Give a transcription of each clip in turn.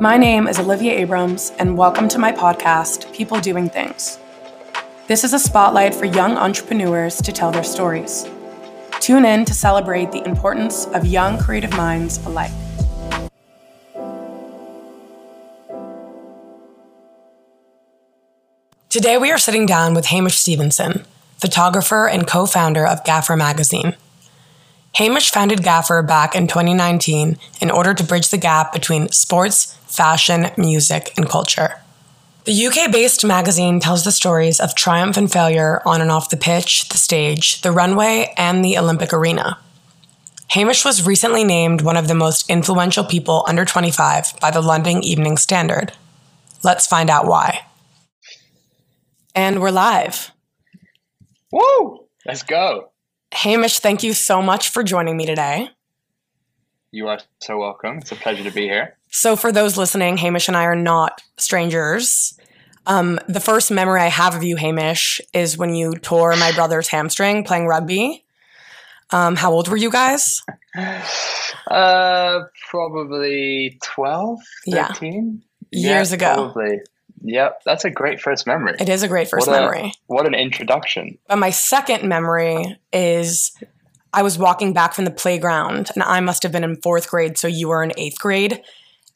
My name is Olivia Abrams, and welcome to my podcast, People Doing Things. This is a spotlight for young entrepreneurs to tell their stories. Tune in to celebrate the importance of young creative minds alike. Today, we are sitting down with Hamish Stephenson, photographer and co founder of Gaffer Magazine. Hamish founded Gaffer back in 2019 in order to bridge the gap between sports, fashion, music, and culture. The UK based magazine tells the stories of triumph and failure on and off the pitch, the stage, the runway, and the Olympic arena. Hamish was recently named one of the most influential people under 25 by the London Evening Standard. Let's find out why. And we're live. Woo! Let's go. Hamish, thank you so much for joining me today. You are so welcome. It's a pleasure to be here. So, for those listening, Hamish and I are not strangers. Um, the first memory I have of you, Hamish, is when you tore my brother's hamstring playing rugby. Um, how old were you guys? Uh, probably 12, 13? Yeah. Years yeah, ago. Probably. Yep, that's a great first memory. It is a great first what a, memory. What an introduction. But my second memory is I was walking back from the playground and I must have been in fourth grade, so you were in eighth grade,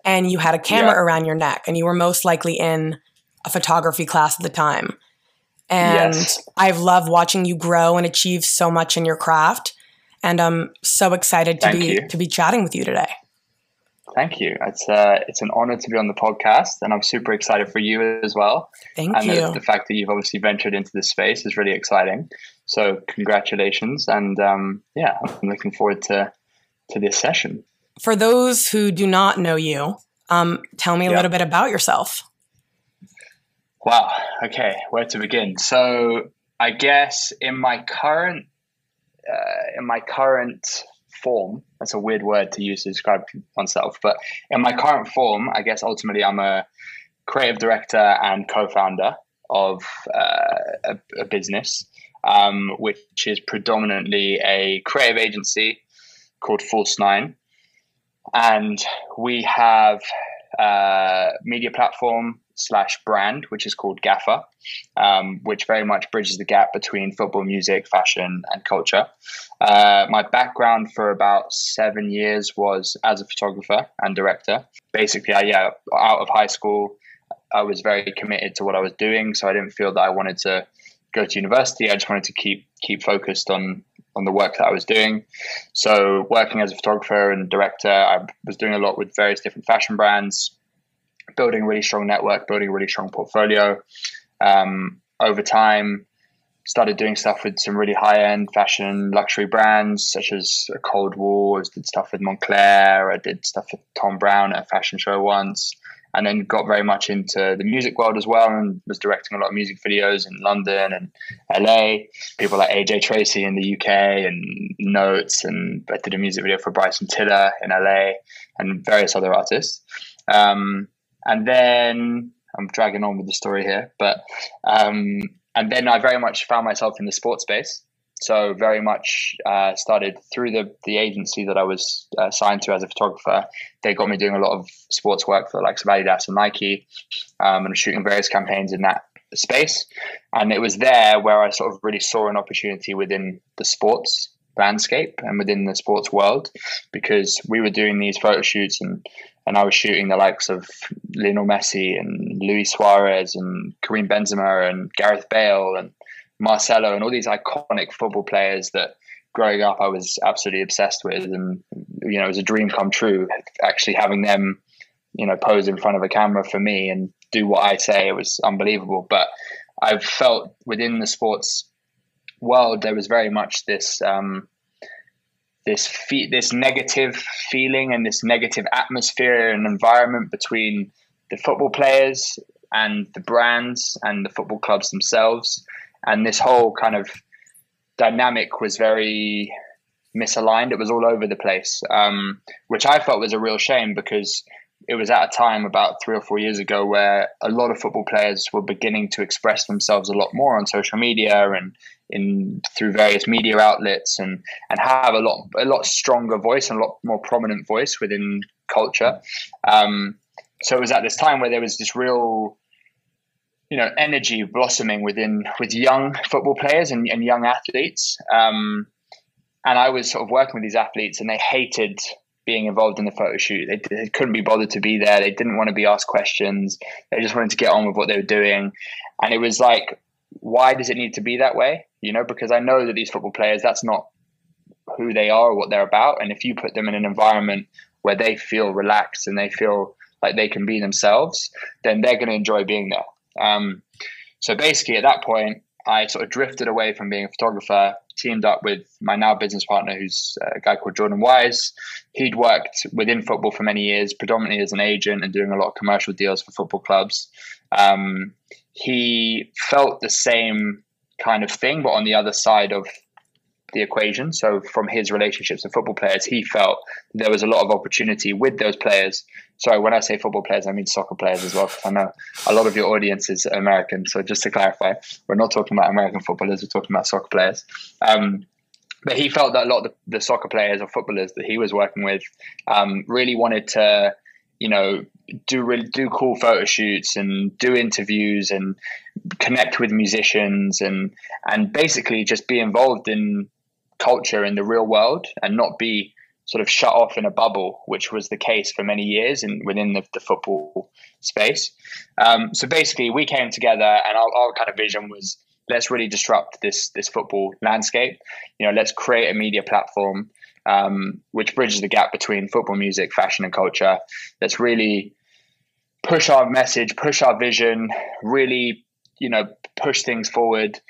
and you had a camera Yeah. around your neck, and you were most likely in a photography class at the time. And Yes. I've loved watching you grow and achieve so much in your craft. And I'm so excited to Thank be you. to be chatting with you today. Thank you. It's uh, it's an honor to be on the podcast, and I'm super excited for you as well. Thank and you. The, the fact that you've obviously ventured into this space is really exciting. So congratulations, and um, yeah, I'm looking forward to to this session. For those who do not know you, um, tell me a Yeah. little bit about yourself. Wow. Okay, where to begin? So I guess in my current uh, in my current form, that's a weird word to use to describe oneself, but in my current form, I guess ultimately I'm a creative director and co-founder of uh, a, a business, um, which is predominantly a creative agency called Force Nine, and we have uh, media platform slash brand, which is called Gaffer, um, which very much bridges the gap between football, music, fashion, and culture. Uh, my background for about seven years was as a photographer and director. Basically, I, yeah, out of high school, I was very committed to what I was doing, so I didn't feel that I wanted to go to university. I just wanted to keep keep focused on on the work that I was doing. So, working as a photographer and director, I was doing a lot with various different fashion brands, building a really strong network, building a really strong portfolio. Um, over time, started doing stuff with some really high end fashion luxury brands such as Cold War. I did stuff with Moncler. I did stuff with Thom Browne at a fashion show once. And then got very much into the music world as well and was directing a lot of music videos in London and LA. People like AJ Tracey in the UK and Notes. And I did a music video for Bryson Tiller in LA and various other artists. Um, and then I'm dragging on with the story here, but um, and then I very much found myself in the sports space. So very much uh, started through the the agency that I was uh, signed to as a photographer. They got me doing a lot of sports work for like Adidas and Nike, um, and shooting various campaigns in that space. And it was there where I sort of really saw an opportunity within the sports landscape and within the sports world because we were doing these photo shoots and and I was shooting the likes of Lionel Messi and Luis Suarez and Karim Benzema and Gareth Bale and Marcelo and all these iconic football players that growing up I was absolutely obsessed with. And you know it was a dream come true actually having them you know pose in front of a camera for me and do what I say. It was unbelievable. But I've felt within the sports world there was very much this um, this fe- this negative feeling and this negative atmosphere and environment between the football players and the brands and the football clubs themselves. And this whole kind of dynamic was very misaligned. It was all over the place um, which i felt was a real shame because it was at a time about three or four years ago where a lot of football players were beginning to express themselves a lot more on social media and in through various media outlets and and have a lot a lot stronger voice and a lot more prominent voice within culture. Um, so it was at this time where there was this real you know energy blossoming within with young football players and, and young athletes um, and i was sort of working with these athletes and they hated being involved in the photo shoot. They, they couldn't be bothered to be there. They didn't want to be asked questions. They just wanted to get on with what they were doing. And it was like why does it need to be that way? You know because i know that these football players that's not who they are or what they're about. And if you put them in an environment where they feel relaxed and they feel like they can be themselves then they're going to enjoy being there. Um, so basically, at that point, I sort of drifted away from being a photographer, teamed up with my now business partner, who's a guy called Jordan Wise. He'd worked within football for many years, predominantly as an agent and doing a lot of commercial deals for football clubs. Um, he felt the same kind of thing, but on the other side of the equation. So, from his relationships with football players, he felt there was a lot of opportunity with those players. Sorry, when I say football players, I mean soccer players as well, because I know a lot of your audience is American. So, just to clarify, we're not talking about American footballers, we're talking about soccer players. Um, but he felt that a lot of the, the, soccer players or footballers that he was working with um, really wanted to, you know, do really do cool photo shoots and do interviews and connect with musicians and and basically just be involved in culture in the real world and not be sort of shut off in a bubble, which was the case for many years in within the, the football space. Um, so basically, we came together, and our, our kind of vision was let's really disrupt this this football landscape. You know, let's create a media platform um, which bridges the gap between football music, fashion, and culture. Let's really push our message, push our vision, really, you know, push things forward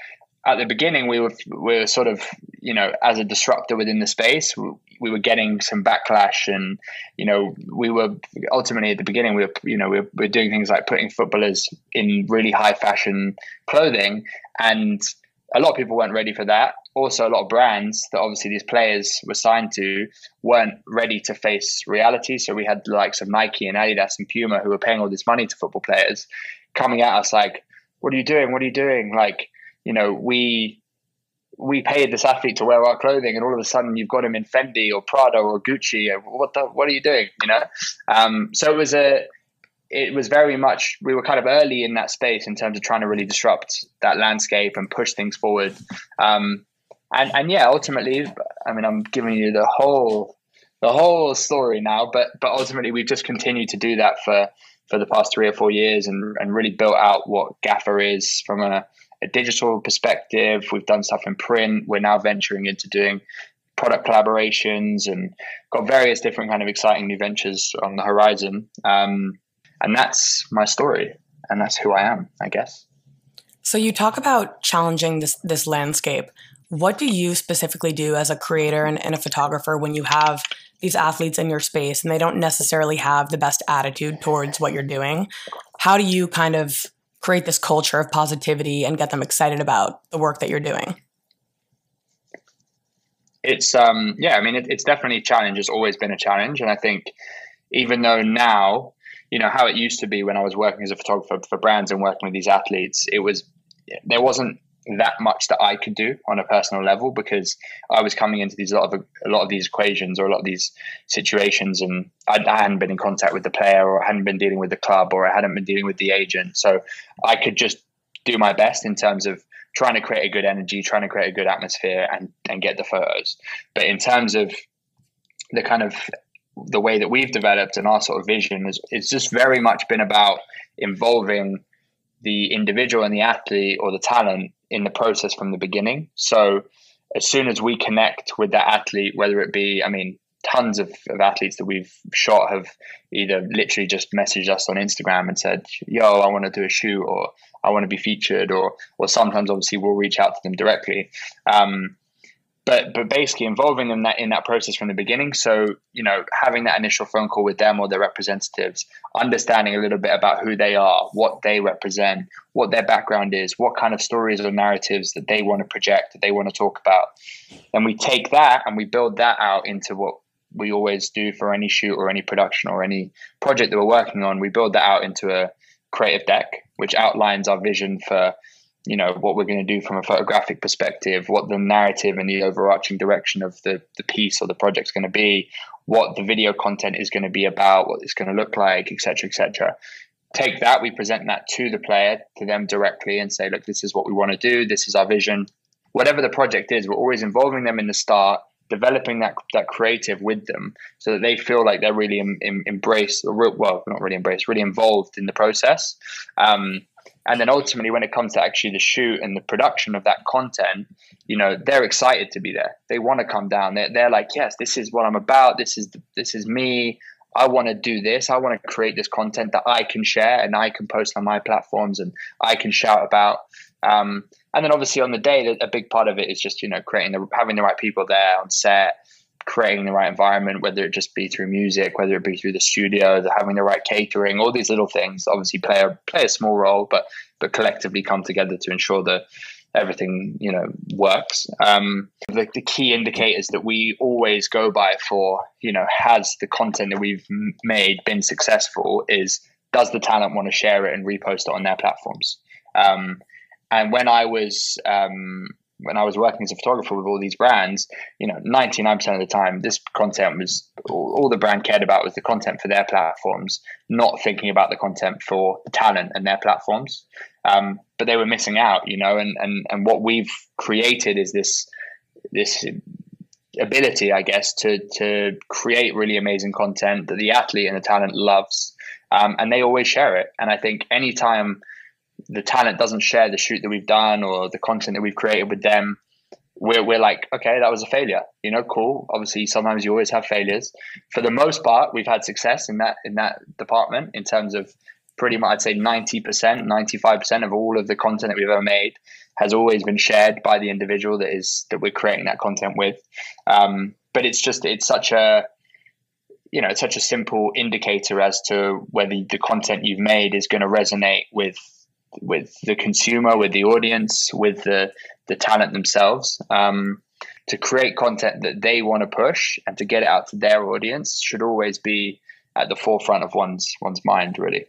at the beginning we were we were sort of you know as a disruptor within the space we were getting some backlash and you know we were ultimately at the beginning we were you know we were, we were doing things like putting footballers in really high fashion clothing. And a lot of people weren't ready for that. Also a lot of brands that obviously these players were signed to weren't ready to face reality. So we had the likes of Nike and Adidas and Puma who were paying all this money to football players coming at us like what are you doing? What are you doing? Like you know, we we paid this athlete to wear our clothing, and all of a sudden you've got him in Fendi or Prada or Gucci. What the? What are you doing? You know. Um, so it was a. It was very much we were kind of early in that space in terms of trying to really disrupt that landscape and push things forward. Um, and and yeah, ultimately, I mean, I'm giving you the whole the whole story now, but but ultimately we've just continued to do that for for the past three or four years and and really built out what Gaffer is from a a digital perspective. We've done stuff in print. We're now venturing into doing product collaborations and got various different kind of exciting new ventures on the horizon. Um, and that's my story, and that's who I am, I guess. So you talk about challenging this this landscape. What do you specifically do as a creator and, and a photographer when you have these athletes in your space and they don't necessarily have the best attitude towards what you're doing? How do you kind of create this culture of positivity and get them excited about the work that you're doing? It's um yeah, I mean it, it's definitely a challenge. It's always been a challenge, and I think even though now you know how it used to be when I was working as a photographer for brands and working with these athletes, it was there wasn't that much that I could do on a personal level because I was coming into these a lot of a lot of these equations or a lot of these situations, and I, I, hadn't been in contact with the player, or I hadn't been dealing with the club, or I hadn't been dealing with the agent. So I could just do my best in terms of trying to create a good energy, trying to create a good atmosphere, and and get the photos. But in terms of the kind of the way that we've developed and our sort of vision is it's just very much been about involving the individual and the athlete or the talent in the process from the beginning. So as soon as we connect with that athlete, whether it be, I mean, tons of, of athletes that we've shot have either literally just messaged us on Instagram and said, yo, I want to do a shoot or I want to be featured or, or sometimes obviously we'll reach out to them directly. Um, but but basically involving them that in that process from the beginning. So you know, having that initial phone call with them or their representatives, understanding a little bit about who they are, what they represent, what their background is, what kind of stories or narratives that they want to project, that they want to talk about, and we take that and we build that out into what we always do for any shoot or any production or any project that we're working on. We build that out into a creative deck, which outlines our vision for you know what we're going to do from a photographic perspective what the narrative and the overarching direction of the, the piece or the project is going to be what the video content is going to be about what it's going to look like etc etc take that we present that to the player to them directly and say look this is what we want to do. This is our vision. Whatever the project is we're always involving them in the start developing that that creative with them so that they feel like they're really em, em, embraced or real, well not really embraced really involved in the process. Um, and then ultimately when it comes to actually the shoot and the production of that content you know they're excited to be there. They want to come down. They're, they're like yes this is what i'm about. This is this is me. I want to do this. I want to create this content that i can share and i can post on my platforms and i can shout about. Um, and then obviously on the day, a big part of it is just you know creating the having the right people there on set, creating the right environment, whether it just be through music, whether it be through the studio, having the right catering, all these little things obviously play a play a small role, but but collectively come together to ensure that everything you know works. Um, the, the key indicators that we always go by for you know has the content that we've made been successful is does the talent want to share it and repost it on their platforms. Um, and when I was um, when I was working as a photographer with all these brands, you know, ninety nine percent of the time, this content was all, all, the brand cared about was the content for their platforms, not thinking about the content for the talent and their platforms. Um, but they were missing out, you know, and and and what we've created is this this ability, I guess, to to create really amazing content that the athlete and the talent loves, um, and they always share it. And I think anytime the talent doesn't share the shoot that we've done or the content that we've created with them, we're, we're like, okay, that was a failure. You know, cool. Obviously, sometimes you always have failures. For the most part, we've had success in that in that department in terms of pretty much, I'd say ninety percent, ninety five percent of all of the content that we've ever made has always been shared by the individual that is that we're creating that content with. Um, but it's just it's such a you know it's such a simple indicator as to whether the content you've made is going to resonate with with the consumer, with the audience, with the the talent themselves. Um, to create content that they want to push and to get it out to their audience should always be at the forefront of one's one's mind, really.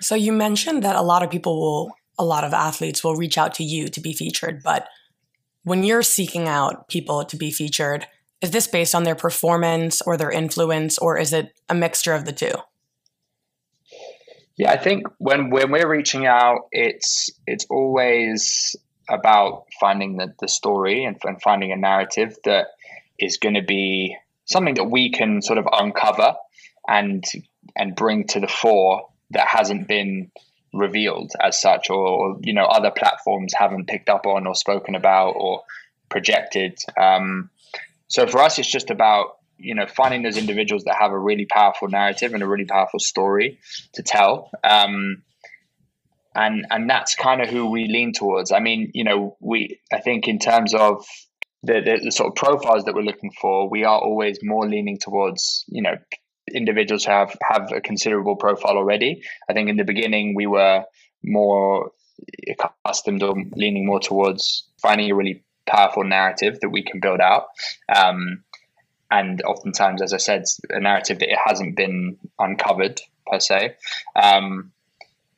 So you mentioned that a lot of people will, a lot of athletes will reach out to you to be featured, but when you're seeking out people to be featured, is this based on their performance or their influence, or is it a mixture of the two? Yeah, I think when when we're reaching out, it's it's always about finding the, the story and, and finding a narrative that is going to be something that we can sort of uncover and and bring to the fore that hasn't been revealed as such or, or you know other platforms haven't picked up on or spoken about or projected. Um, so for us it's just about you know finding those individuals that have a really powerful narrative and a really powerful story to tell. Um, and and that's kind of who we lean towards. I mean you know we i think in terms of the, the, the sort of profiles that we're looking for we are always more leaning towards you know individuals who have have a considerable profile already. I think in the beginning we were more accustomed or leaning more towards finding a really powerful narrative that we can build out. Um, and oftentimes, as I said, a narrative that it hasn't been uncovered per se. Um,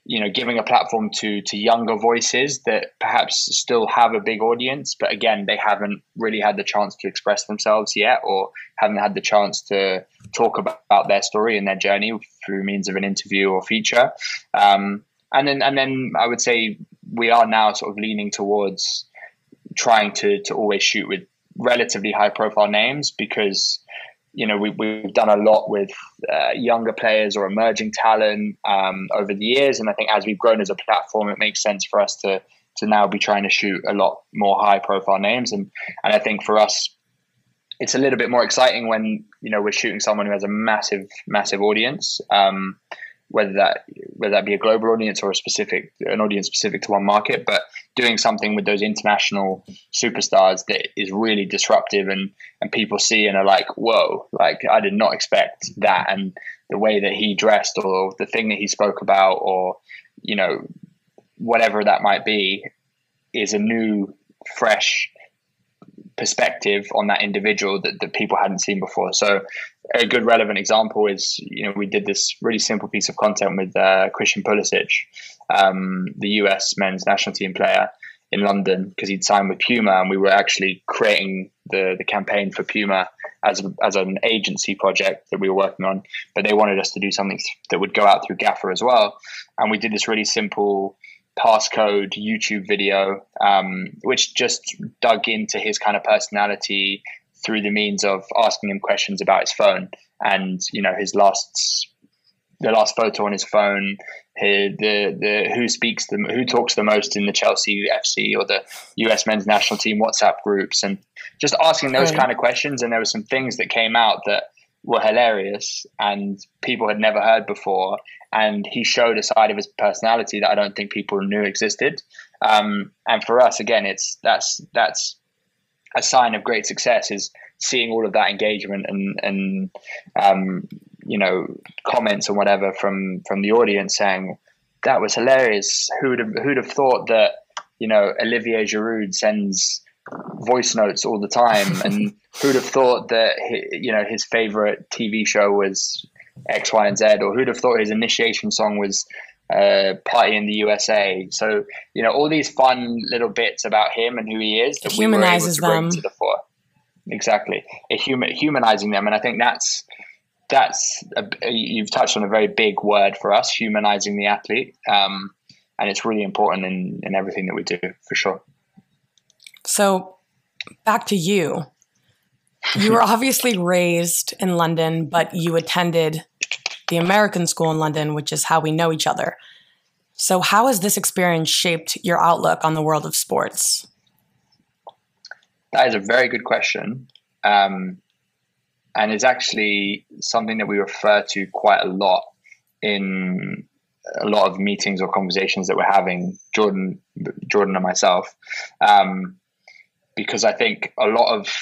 you know, giving a platform to to younger voices that perhaps still have a big audience, but again, they haven't really had the chance to express themselves yet, or haven't had the chance to talk about, about their story and their journey through means of an interview or feature. Um, and then, and then, I would say we are now sort of leaning towards trying to to always shoot with relatively high profile names because you know we, we've done a lot with uh, younger players or emerging talent um, over the years. And i think as we've grown as a platform it makes sense for us to to now be trying to shoot a lot more high profile names. And and i think for us it's a little bit more exciting when you know we're shooting someone who has a massive massive audience. Um, whether that whether that be a global audience or a specific an audience specific to one market but doing something with those international superstars that is really disruptive and and people see and are like whoa like i did not expect that and the way that he dressed or the thing that he spoke about or you know whatever that might be is a new fresh perspective on that individual that, that people hadn't seen before. So a good relevant example is you know we did this really simple piece of content with uh, Christian Pulisic, um, the US men's national team player in London because he'd signed with Puma, and we were actually creating the the campaign for Puma as as an agency project that we were working on. But they wanted us to do something that would go out through Gaffer as well, and we did this really simple passcode YouTube video, um, which just dug into his kind of personality through the means of asking him questions about his phone and you know his last the last photo on his phone the the who speaks the who talks the most in the Chelsea FC or the US men's national team WhatsApp groups and just asking those right. kind of questions. And there were some things that came out that were hilarious and people had never heard before. And he showed a side of his personality that I don't think people knew existed. Um, and for us again it's that's that's a sign of great success is seeing all of that engagement and and um, you know comments and whatever from from the audience saying that was hilarious. Who'd have who'd have thought that you know Olivier Giroud sends voice notes all the time, and who'd have thought that you know his favorite TV show was X, Y, and Z, or who'd have thought his initiation song was uh, Party in the USA. So you know all these fun little bits about him and who he is that it humanizes we them. to the fore. Exactly, it human, humanizing them, and I think that's that's a, you've touched on a very big word for us, humanizing the athlete, um, and it's really important in in everything that we do for sure. So, back to you. You were obviously raised in London, but you attended the American school in London, which is how we know each other. So, how has this experience shaped your outlook on the world of sports? That is a very good question. Um, and it's actually something that we refer to quite a lot in a lot of meetings or conversations that we're having, Jordan, Jordan and myself, um, because I think a lot of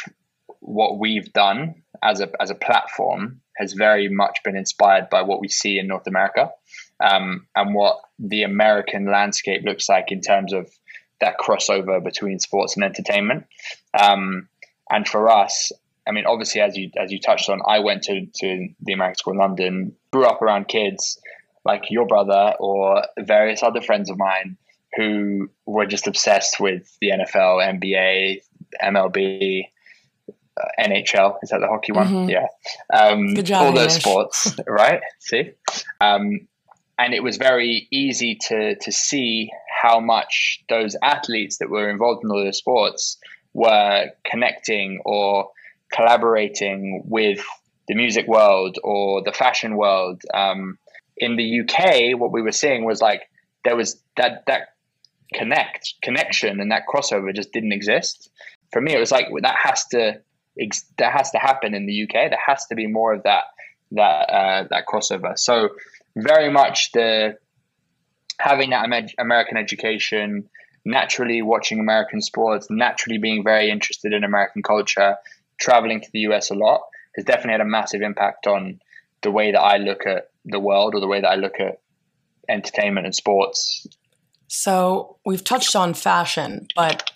what we've done as a as a platform has very much been inspired by what we see in North America um, and what the American landscape looks like in terms of that crossover between sports and entertainment. Um, and for us, I mean, obviously, as you as you touched on, I went to to the American School in London, grew up around kids like your brother or various other friends of mine who were just obsessed with the NFL, NBA, MLB, uh, NHL. Is that the hockey one? Mm-hmm. Yeah. Um, Good job, all those sports, right? See, um, and it was very easy to to see how much those athletes that were involved in all those sports were connecting or collaborating with the music world or the fashion world. Um, in the UK, what we were seeing was like there was that that connect connection and that crossover just didn't exist. For me, it was like that has to that has to happen in the UK. There has to be more of that that uh, that crossover. So very much the having that American education, naturally watching American sports, naturally being very interested in American culture, traveling to the US a lot has definitely had a massive impact on the way that I look at the world or the way that I look at entertainment and sports. So we've touched on fashion, but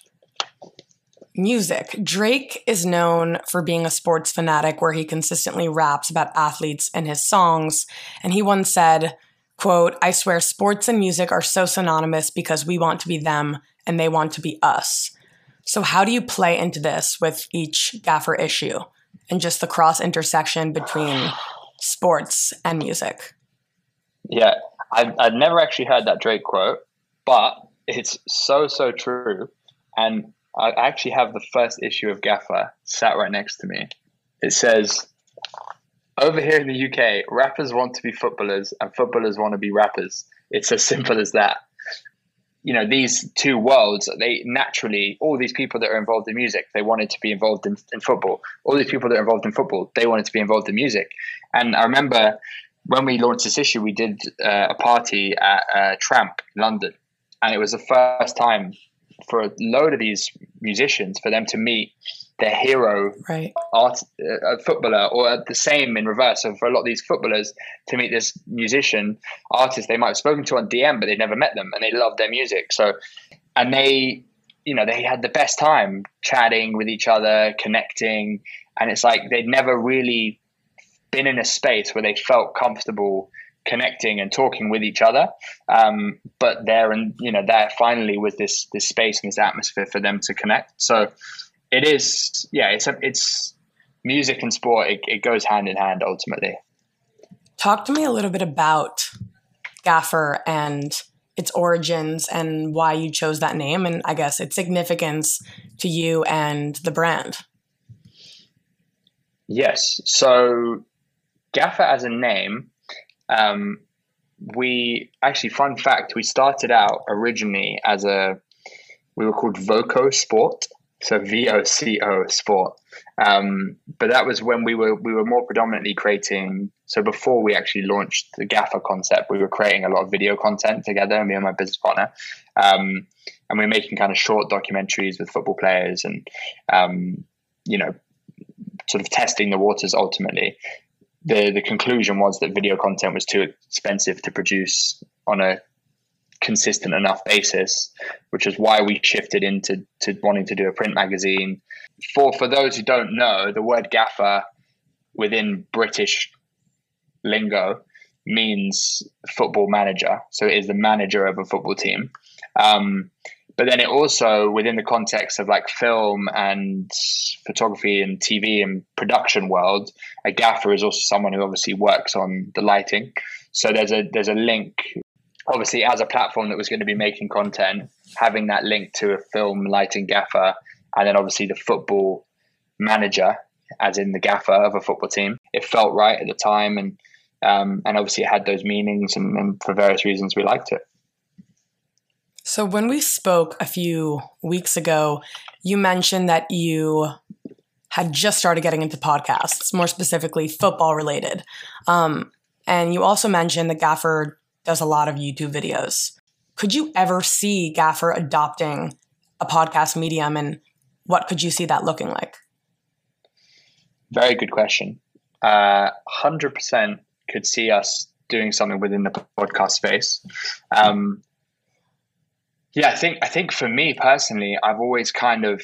music. Drake is known for being a sports fanatic where he consistently raps about athletes in his songs. And he once said, quote, I swear sports and music are so synonymous because we want to be them and they want to be us. So, how do you play into this with each Gaffer issue and just the cross intersection between sports and music? Yeah, I've, I've never actually heard that Drake quote, but it's so, so true. And I actually have the first issue of Gaffer sat right next to me. It says, over here in the UK, rappers want to be footballers and footballers want to be rappers. It's as simple as that you know these two worlds they naturally all these people that are involved in music they wanted to be involved in, in football all these people that are involved in football they wanted to be involved in music and i remember when we launched this issue we did uh, a party at uh, tramp london and it was the first time for a load of these musicians for them to meet their hero right. art uh, footballer or the same in reverse so for a lot of these footballers to meet this musician artist they might have spoken to on dm but they'd never met them and they loved their music so and they you know they had the best time chatting with each other connecting and it's like they'd never really been in a space where they felt comfortable connecting and talking with each other. Um, but there and you know there finally was this this space and this atmosphere for them to connect. So it is yeah it's a, it's music and sport it, it goes hand in hand ultimately. Talk to me a little bit about Gaffer and its origins and why you chose that name and I guess its significance to you and the brand. Yes. So Gaffer as a name, um, we actually, fun fact, we started out originally as a, we were called Voco Sport. So V O C O Sport. Um, but that was when we were we were more predominantly creating. So before we actually launched the Gaffer concept, we were creating a lot of video content together, me and my business partner, um, and we are making kind of short documentaries with football players, and um, you know, sort of testing the waters. Ultimately, the the conclusion was that video content was too expensive to produce on a consistent enough basis, which is why we shifted into to wanting to do a print magazine. For for those who don't know, the word gaffer within British lingo means football manager. So it is the manager of a football team. Um, but then it also, within the context of like film and photography and TV and production world, a gaffer is also someone who obviously works on the lighting. So there's a there's a link obviously as a platform that was going to be making content, having that link to a film lighting gaffer, and then obviously the football manager, as in the gaffer of a football team, it felt right at the time, and um, and obviously it had those meanings, and, and for various reasons we liked it. So when we spoke a few weeks ago, you mentioned that you had just started getting into podcasts, more specifically football related. Um, and you also mentioned that Gaffer does a lot of YouTube videos. Could you ever see Gaffer adopting a podcast medium and what could you see that looking like? Very good question. Uh, 100% could see us doing something within the podcast space. Um, yeah, I think I think for me personally, I've always kind of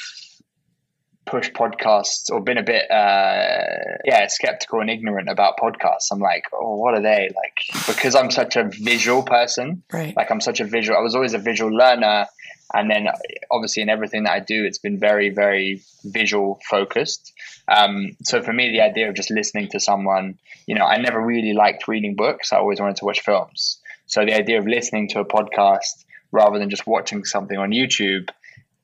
push podcasts or been a bit uh yeah skeptical and ignorant about podcasts. I'm like oh what are they? Like because i'm such a visual person. Right. Like i'm such a visual i was always a visual learner. And then obviously in everything that i do it's been very very visual focused. Um so for me the idea of just listening to someone you know i never really liked reading books. I always wanted to watch films. So the idea of listening to a podcast rather than just watching something on youtube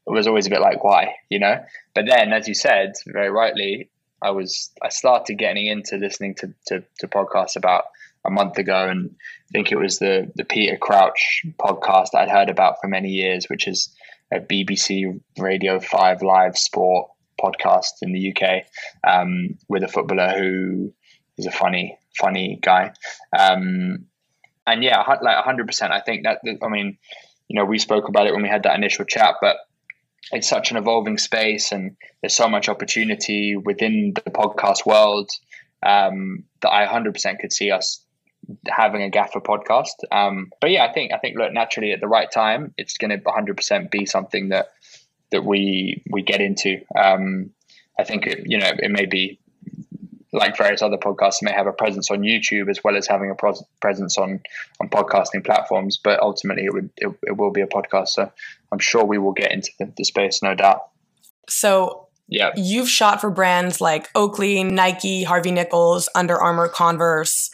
it was always a bit like why you know? But then as you said very rightly i was i started getting into listening to, to, to podcasts about a month ago and i think it was the the peter crouch podcast i'd heard about for many years which is a bbc radio 5 live sport podcast in the uk um, with a footballer who is a funny funny guy. Um, and yeah like 100% i think that i mean you know we spoke about it when we had that initial chat but it's such an evolving space and there's so much opportunity within the podcast world um, that I 100% could see us having a gaffer podcast. Um, but yeah, I think I think look naturally at the right time, it's going to 100% be something that that we we get into. Um, I think it, you know it may be like various other podcasts may have a presence on YouTube as well as having a presence on on podcasting platforms. But ultimately, it would it, it will be a podcast. So I'm sure we will get into the, the space, no doubt. So yeah, you've shot for brands like Oakley, Nike, Harvey Nichols, Under Armour, Converse.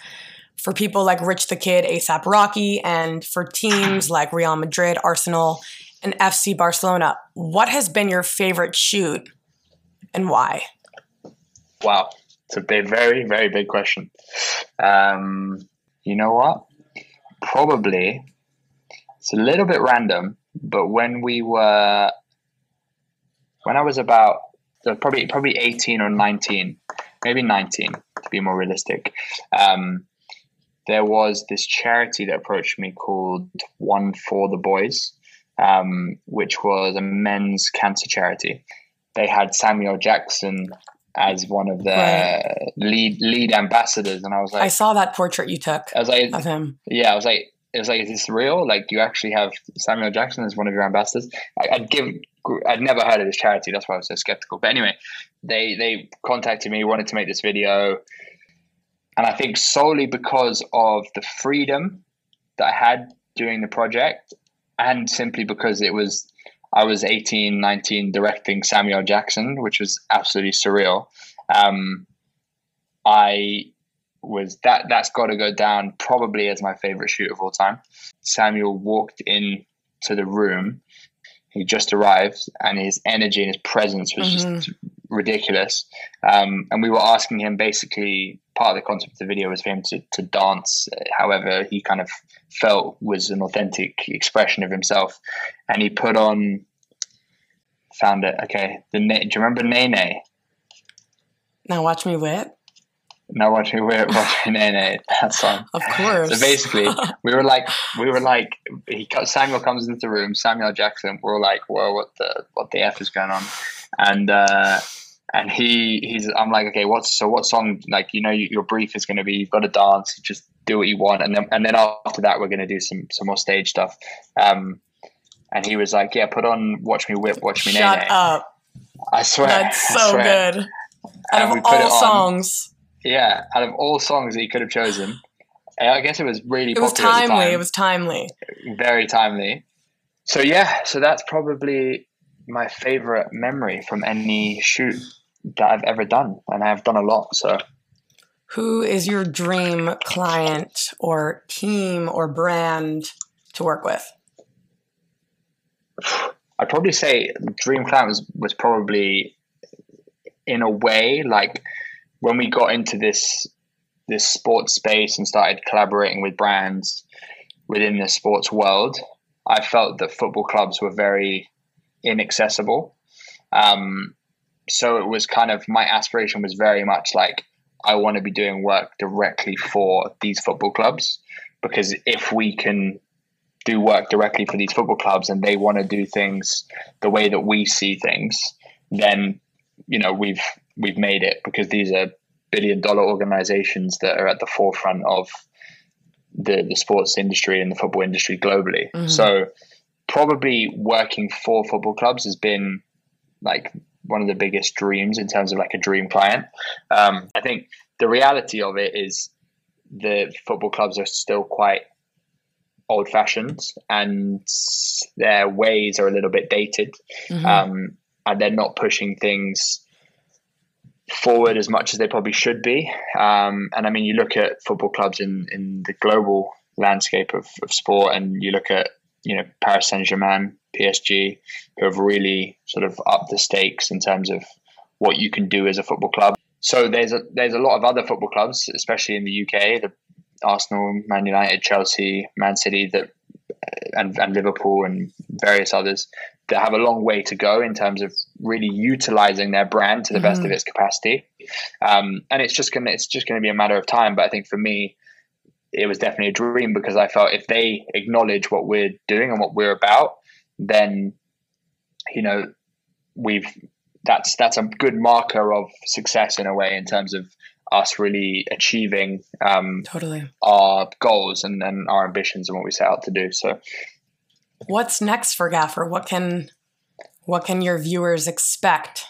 For people like Rich the Kid, ASAP Rocky, and for teams like Real Madrid, Arsenal, and FC Barcelona, what has been your favorite shoot and why? Wow. It's a big, very, very big question. Um, you know what? Probably it's a little bit random, but when we were, when I was about probably probably eighteen or nineteen, maybe nineteen to be more realistic. Um, there was this charity that approached me called One for the Boys, um, which was a men's cancer charity. They had Samuel Jackson as one of the right. lead lead ambassadors, and I was like, I saw that portrait you took. I was like, of him. Yeah, I was like, it was like, is this real? Like, you actually have Samuel Jackson as one of your ambassadors? I, would give, I'd never heard of this charity. That's why I was so skeptical. But anyway, they they contacted me, wanted to make this video. and I think solely because of the freedom that I had doing the project, and simply because it was I was 18, 19 directing Samuel Jackson, which was absolutely surreal. Um, I was that that's got to go down probably as my favorite shoot of all time. Samuel walked in to the room. He just arrived, and his energy and his presence was mm-hmm. just ridiculous. Um, and we were asking him basically part of the concept of the video was for him to, to dance, however he kind of felt was an authentic expression of himself. And he put on, found it. Okay, the do you remember Nae Nae? Now watch me whip. Now watch me whip, watch me Nae Nae. That song. Of course. So basically, we were like, we were like, he Samuel comes into the room. Samuel Jackson. We're like, whoa, what the what the f is going on? And uh, and he he's I'm like okay what's so what song like you know your brief is going to be you've got to dance just do what you want. And then and then after that we're going to do some some more stage stuff. Um and he was like yeah put on watch me whip watch me shut Nae Nae. up. I swear that's so good. Out and of all songs. Yeah out of all songs that he could have chosen. I guess it was really it was timely it was timely. Very timely. So yeah so that's probably my favorite memory from any shoot that I've ever done, and I've done a lot. So, who is your dream client or team or brand to work with? I'd probably say dream client was, was probably in a way like when we got into this this sports space and started collaborating with brands within the sports world, I felt that football clubs were very inaccessible. Um, so it was kind of my aspiration was very much like I want to be doing work directly for these football clubs because if we can do work directly for these football clubs and they want to do things the way that we see things, then you know we've we've made it because these are billion dollar organizations that are at the forefront of the the sports industry and the football industry globally. Mm-hmm. So probably working for football clubs has been like one of the biggest dreams in terms of like a dream client. Um, I think the reality of it is the football clubs are still quite old fashioned and their ways are a little bit dated mm-hmm. um, and they're not pushing things forward as much as they probably should be. Um, and I mean, you look at football clubs in, in the global landscape of, of sport and you look at you know Paris Saint Germain, PSG, who have really sort of upped the stakes in terms of what you can do as a football club. So there's a there's a lot of other football clubs, especially in the UK, the Arsenal, Man United, Chelsea, Man City, that and, and Liverpool and various others that have a long way to go in terms of really utilizing their brand to the mm-hmm. best of its capacity. Um, and it's just gonna it's just gonna be a matter of time. But I think for me, it was definitely a dream because I felt if they acknowledge what we're doing and what we're about, then you know we've that's that's a good marker of success in a way in terms of us really achieving um, totally our goals and, and our ambitions and what we set out to do. So, what's next for Gaffer? What can what can your viewers expect?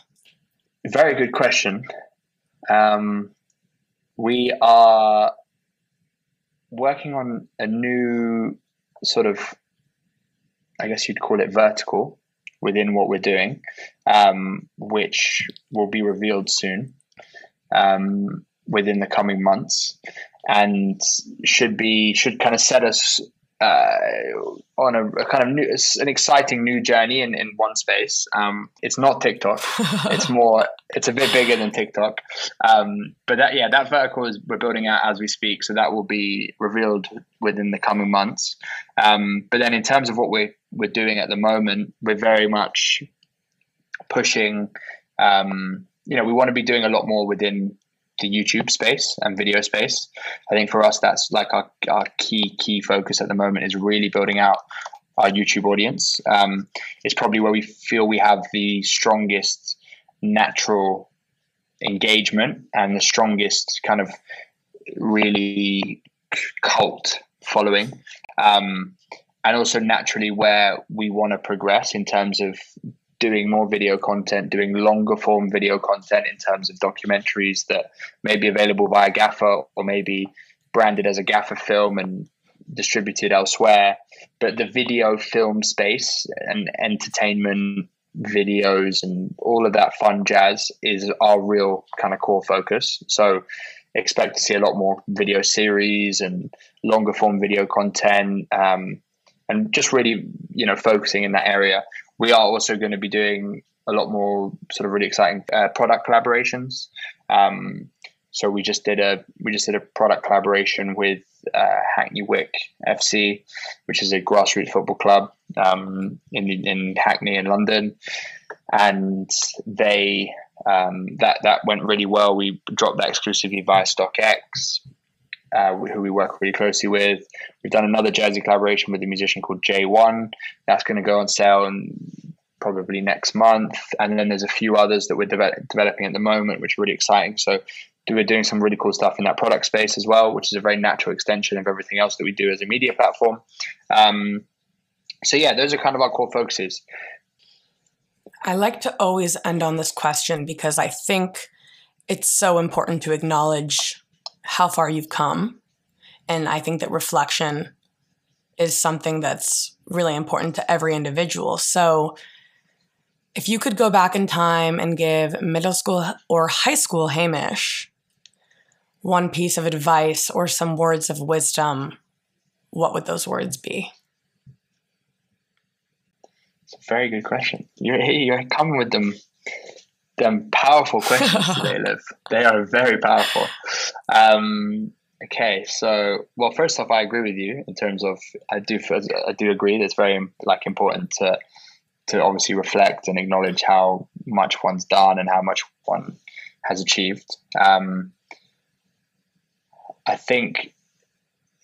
Very good question. Um, we are working on a new sort of, I guess you'd call it vertical within what we're doing, um, which will be revealed soon um, within the coming months, and should be should kind of set us uh, on a, a, kind of new, an exciting new journey in, in one space. Um, it's not TikTok. it's more. It's a bit bigger than TikTok. Um, but that yeah, that vertical is we're building out as we speak. So that will be revealed within the coming months. Um, but then in terms of what we're we're doing at the moment, we're very much pushing. Um, you know, we want to be doing a lot more within the YouTube space and video space. I think for us, that's like our, our key, key focus at the moment is really building out our YouTube audience. Um, it's probably where we feel we have the strongest natural engagement and the strongest kind of really cult following. Um, and also naturally where we want to progress in terms of doing more video content, doing longer form video content in terms of documentaries that may be available via Gaffer or maybe branded as a Gaffer film and distributed elsewhere. But the video film space and entertainment videos and all of that fun jazz is our real kind of core focus. So expect to see a lot more video series and longer form video content um, and just really you know focusing in that area we are also going to be doing a lot more sort of really exciting uh, product collaborations. Um, so we just did a we just did a product collaboration with uh, Hackney Wick FC, which is a grassroots football club um, in in Hackney in London, and they um, that that went really well. We dropped that exclusively via StockX, uh, who we work really closely with. We've done another jersey collaboration with a musician called J1. That's going to go on sale probably next month. And then there's a few others that we're de- developing at the moment, which are really exciting. So we're doing some really cool stuff in that product space as well, which is a very natural extension of everything else that we do as a media platform. Um, so yeah, those are kind of our core focuses. I like to always end on this question because I think it's so important to acknowledge how far you've come. And I think that reflection is something that's really important to every individual. So, if you could go back in time and give middle school or high school Hamish one piece of advice or some words of wisdom, what would those words be? It's a very good question. You're you're coming with them them powerful questions today, Liv. They are very powerful. Um, okay, so well, first off, I agree with you in terms of I do I do agree that it's very like important to to obviously reflect and acknowledge how much one's done and how much one has achieved. Um, I think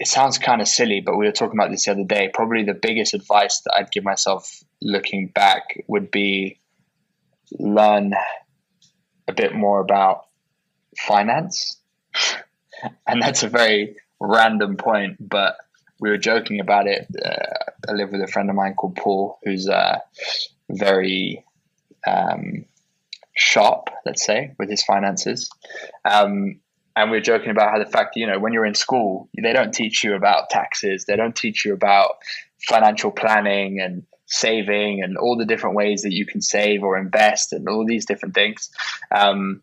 it sounds kind of silly, but we were talking about this the other day. Probably the biggest advice that I'd give myself looking back would be learn a bit more about finance. and that's a very random point, but we were joking about it. Uh, I live with a friend of mine called Paul, who's uh, very um, sharp, let's say, with his finances. Um, and we are joking about how the fact you know when you're in school they don't teach you about taxes they don't teach you about financial planning and saving and all the different ways that you can save or invest and all these different things. Um,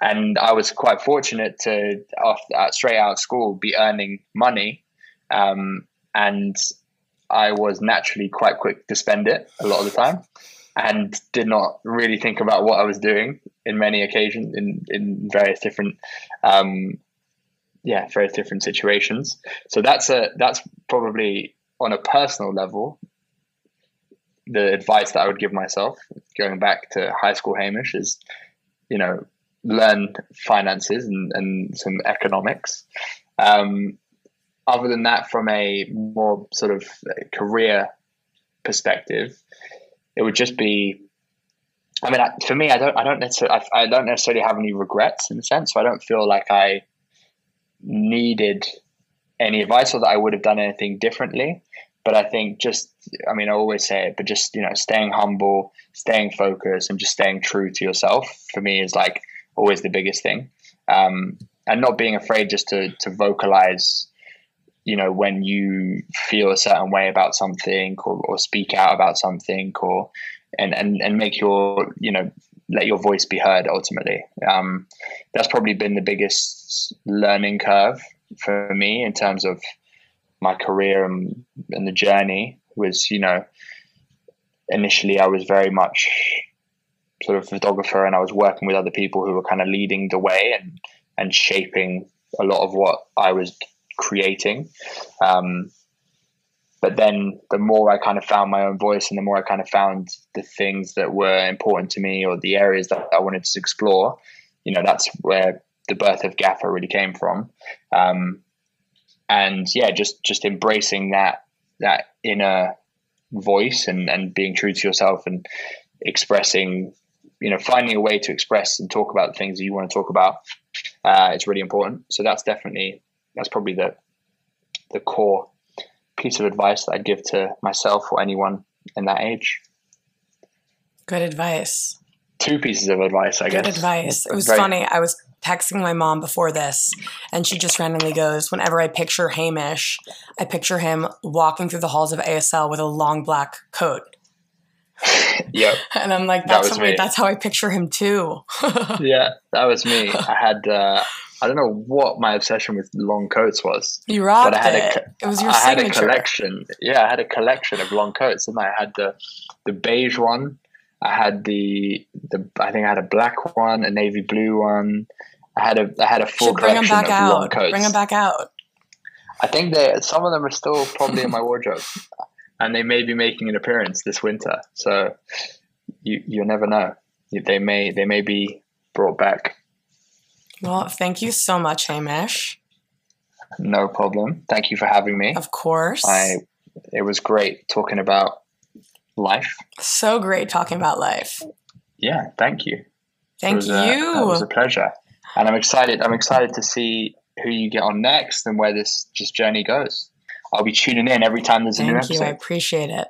and i was quite fortunate to uh, straight out of school be earning money um, and i was naturally quite quick to spend it a lot of the time and did not really think about what I was doing in many occasions in, in various different um, yeah various different situations. So that's a that's probably on a personal level the advice that I would give myself going back to high school Hamish is you know learn finances and, and some economics um, other than that from a more sort of career perspective it would just be. I mean, for me, I don't, I don't necessarily, I, don't necessarily have any regrets in the sense. So I don't feel like I needed any advice or that I would have done anything differently. But I think just, I mean, I always say it, but just you know, staying humble, staying focused, and just staying true to yourself for me is like always the biggest thing. Um, and not being afraid just to to vocalize you know when you feel a certain way about something or, or speak out about something or and, and and make your you know let your voice be heard ultimately um, that's probably been the biggest learning curve for me in terms of my career and, and the journey was you know initially i was very much sort of photographer and i was working with other people who were kind of leading the way and and shaping a lot of what i was creating. Um, but then the more I kind of found my own voice and the more I kind of found the things that were important to me or the areas that I wanted to explore, you know, that's where the birth of Gaffer really came from. Um, and yeah, just just embracing that that inner voice and and being true to yourself and expressing, you know, finding a way to express and talk about the things that you want to talk about. Uh, it's really important. So that's definitely that's probably the the core piece of advice that I'd give to myself or anyone in that age. Good advice. Two pieces of advice, I Good guess. Good advice. It was Very- funny. I was texting my mom before this, and she just randomly goes, Whenever I picture Hamish, I picture him walking through the halls of ASL with a long black coat. Yep. And I'm like, That That's, me. that's how I picture him too. yeah, that was me. I had uh, I don't know what my obsession with long coats was. you rocked But I had a it. co- it was your I had a signature. collection. Yeah, I had a collection of long coats, and I had the the beige one. I had the the I think I had a black one, a navy blue one. I had a I had a full Should bring them collection back of long out. coats. Bring them back out. I think they some of them are still probably in my wardrobe, and they may be making an appearance this winter. So you you never know. They may they may be brought back. Well, thank you so much, Hamish. No problem. Thank you for having me. Of course. I it was great talking about life. so great talking about life. Yeah, thank you. It Thank uh, you. it was a pleasure, and I'm excited. I'm excited to see who you get on next and where this just journey goes. I'll be tuning in every time there's a new episode. Thank you. I appreciate it.